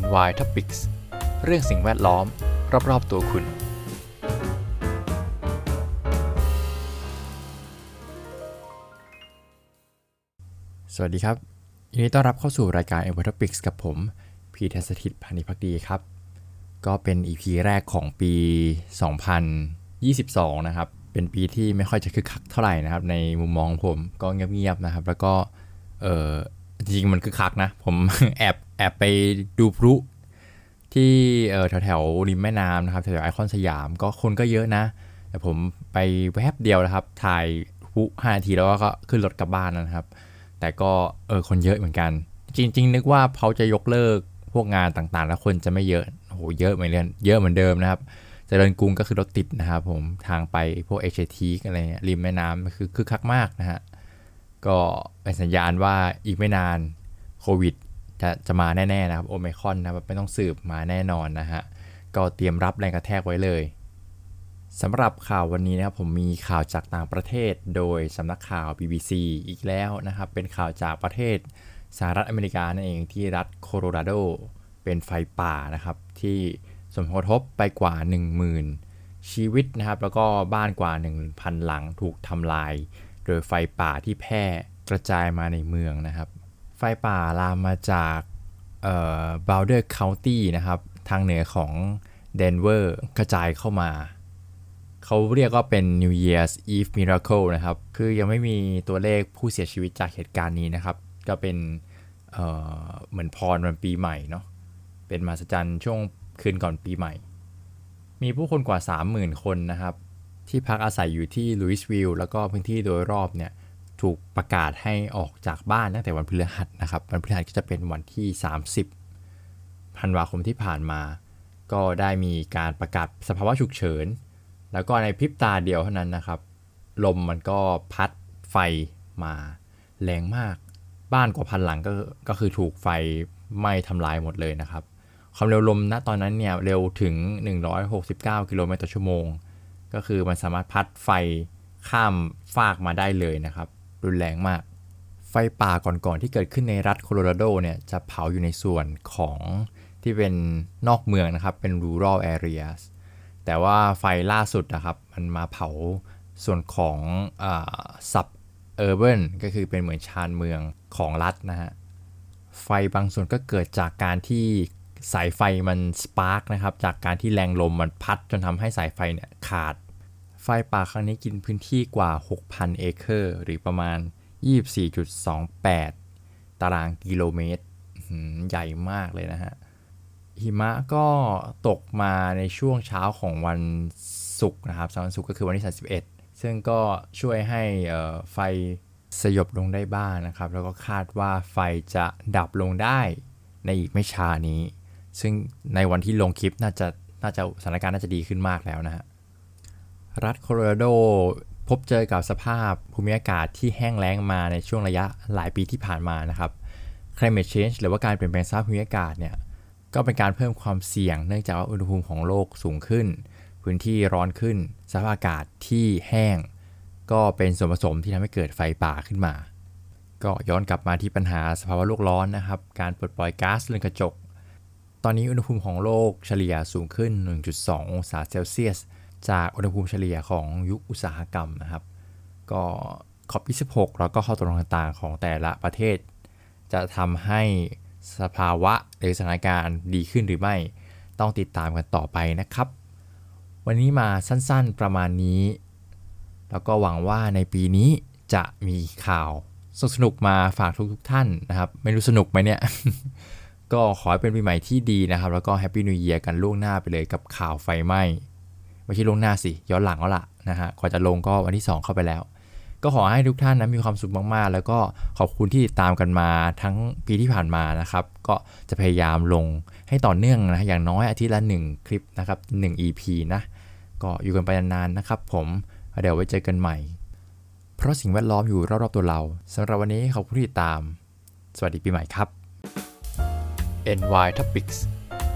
NY Topics เรื่องสิ่งแวดล้อม รอบ ๆ ตัวคุณ สวัสดีครับยินดีต้อนรับเข้าสู่รายการ NY Topics กับผม พีเทสถิตพานิพักดีครับ ก็เป็น EP แรกของปี 2022 นะครับ เป็นปีที่ไม่ค่อยจะคึกคักเท่าไหร่นะครับ ในมุมมองผมก็เงียบ ๆ นะครับ แล้วก็เออจริงๆมันคึกคักนะ ผมแอบ แอบไปดูพลุที่แถวแถวๆริมแม่น้ำนะครับแถวๆไอคอนสยามก็คนก็เยอะนะ แต่ผมไปแวบเดียวนะครับ ถ่ายพลุห้านาทีแล้วก็ขึ้นรถกลับบ้านนะครับ แต่ก็เออคนเยอะเหมือนกัน จริง ๆ นึกว่าเขาจะยกเลิกพวกงานต่างๆ แล้วคนจะไม่เยอะโหเยอะเหมือนเดิมเยอะเหมือนเดิมนะครับเจริญกรุงก็คือรถติดนะครับผมทางไปพวกเอชทีอะไรเงี้ยริมแม่น้ำคือคึกคักมากนะฮะก็เป็นสัญญาณว่าอีกไม่นานโควิด จะจะมาแน่ๆนะครับโอไมคอนนะครับไม่ต้องสืบมาแน่นอนนะฮะก็เตรียมรับแรงกระแทกไว้เลยสำหรับข่าววันนี้นะครับผมมีข่าวจากต่างประเทศโดยสำนักข่าว BBC อีกแล้วนะครับ เป็นข่าวจากประเทศสหรัฐอเมริกานั่นเองที่รัฐโคโลราโดเป็นไฟป่านะครับที่สมผลกระทบไปกว่า 10,000 ชีวิตนะครับ แล้วก็บ้านกว่า 1,000 หลังถูกทำลาย โดยไฟป่าที่แพร่กระจายมาในเมืองนะครับ ป่าลามมาจากเอ่อ Boulder County นะครับ ทางเหนือของเดนเวอร์กระจายเข้ามา เขาเรียกว่าเป็น New Year's Eve Miracle นะครับ คือยังไม่มีตัวเลขผู้เสียชีวิตจากเหตุการณ์นี้นะครับ ก็เป็นเอ่อเหมือนพรวันปีใหม่เนาะเป็นมหัศจรรย์ช่วงคืนก่อนปีใหม่ มีผู้คนกว่า 30,000 คนนะครับ ที่พักอาศัยอยู่ที่ลุยส์วิลล์แล้วก็พื้นที่โดยรอบเนี่ย ถูกประกาศให้ออกจากบ้านตั้งแต่วันพฤหัสนะครับ วันพฤหัสก็จะเป็นวันที่ 30ธันวาคมที่ผ่านมา ก็ได้มีการประกาศสภาวะฉุกเฉิน แล้วก็ในพริบตาเดียวเท่านั้นนะครับ ลมมันก็พัดไฟมาแรงมาก บ้านกว่าพันหลังก็ก็คือถูกไฟไหม้ทำลายหมดเลยนะครับ ความเร็วลมณตอนนั้นเนี่ยเร็วถึง 169 กิโลเมตรต่อชั่วโมง ก็คือมันสามารถพัดไฟข้ามฟากมาได้เลยนะครับ รุนแรงมาก ไฟป่าก่อนๆที่เกิดขึ้นในรัฐโคโลราโดเนี่ยจะเผาอยู่ในส่วนของที่เป็นนอกเมืองนะครับเป็น rural areas แต่ว่าไฟล่าสุดนะครับมันมาเผาส่วนของsuburb็คือเป็นเหมือนชานเมืองของรัฐนะฮะไฟบางส่วนก็เกิดจากการที่สายไฟมัน spark นะครับจากการที่แรงลมมันพัดจนทำให้สายไฟเนี่ยขาด ไฟป่าครั้งนี้กินพื้นที่กว่า 6,000 เอเคอร์ หรือประมาณ 24.28 ตารางกิโลเมตร ใหญ่มากเลยนะฮะ หิมะก็ตกมาในช่วงเช้าของวันศุกร์นะครับวันศุกร์ก็คือวันที่ 31 ซึ่งก็ช่วยให้ไฟสยบลงได้บ้างนะครับ แล้วก็คาดว่าไฟจะดับลงได้ในอีกไม่ช้านี้ ซึ่งในวันที่ลงคลิปน่าจะน่าจะสถานการณ์น่าจะดีขึ้นมากแล้วนะฮะ รัฐโคโลราโดพบเจอกับสภาพภูมิอากาศที่แห้งแล้งมาในช่วงระยะหลายปีที่ผ่านมานะครับ climate change หรือว่าการเปลี่ยนแปลงสภาพภูมิอากาศเนี่ยก็เป็นการเพิ่มความเสี่ยงเนื่องจากว่าอุณหภูมิของโลกสูงขึ้น พื้นที่ร้อนขึ้น สภาพอากาศที่แห้ง ก็เป็นส่วนผสมที่ทำให้เกิดไฟป่าขึ้นมา ก็ย้อนกลับมาที่ปัญหาสภาวะโลกร้อนนะครับ การปลดปล่อยก๊าซเรือนกระจก ตอนนี้อุณหภูมิของโลกเฉลี่ยสูงขึ้น 1.2 องศาเซลเซียส จากอุณหภูมิเฉลี่ยของยุคอุตสาหกรรมนะครับ ก็คอป26 แล้วก็ข้อตกลงต่างๆของแต่ละประเทศ จะทำให้สภาวะหรือสถานการณ์ดีขึ้นหรือไม่ต้องติดตามกันต่อไปนะครับ วันนี้มาสั้นๆประมาณนี้ แล้วก็หวังว่าในปีนี้จะมีข่าวสนุกมาฝากทุกๆท่านนะครับ ไม่รู้สนุกไหมเนี่ย ก็ขอให้เป็นปีใหม่ที่ดีนะครับ แล้วก็แฮปปี้นิว e ย r กันล่วงหน้าไปเลยกับข่าวไฟไหม้ ไม่ใช่ล่วงหน้าสิย้อนหลังแล้วล่ะนะฮะก่อนจะลงก็วันที่ 2 เข้าไปแล้ว ก็ขอให้ทุกท่านนะมีความสุขมากๆ แล้วก็ขอบคุณที่ติดตามกันมาทั้งปีที่ผ่านมานะครับ ก็จะพยายามลงให้ต่อเนื่องนะอย่างน้อยอาทิตย์ละ 1 คลิปนะครับ1 EP นะก็อยู่กันไปนานๆนะครับ ผมเดี๋ยวไว้เจอกันใหม่ เพราะสิ่งแวดล้อมอยู่รอบๆตัวเราสำหรับวันนี้ขอบคุณที่ติดตาม สวัสดีปีใหม่ครับ NY Topics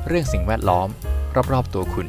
เรื่องสิ่งแวดล้อม รอบๆตัวคุณ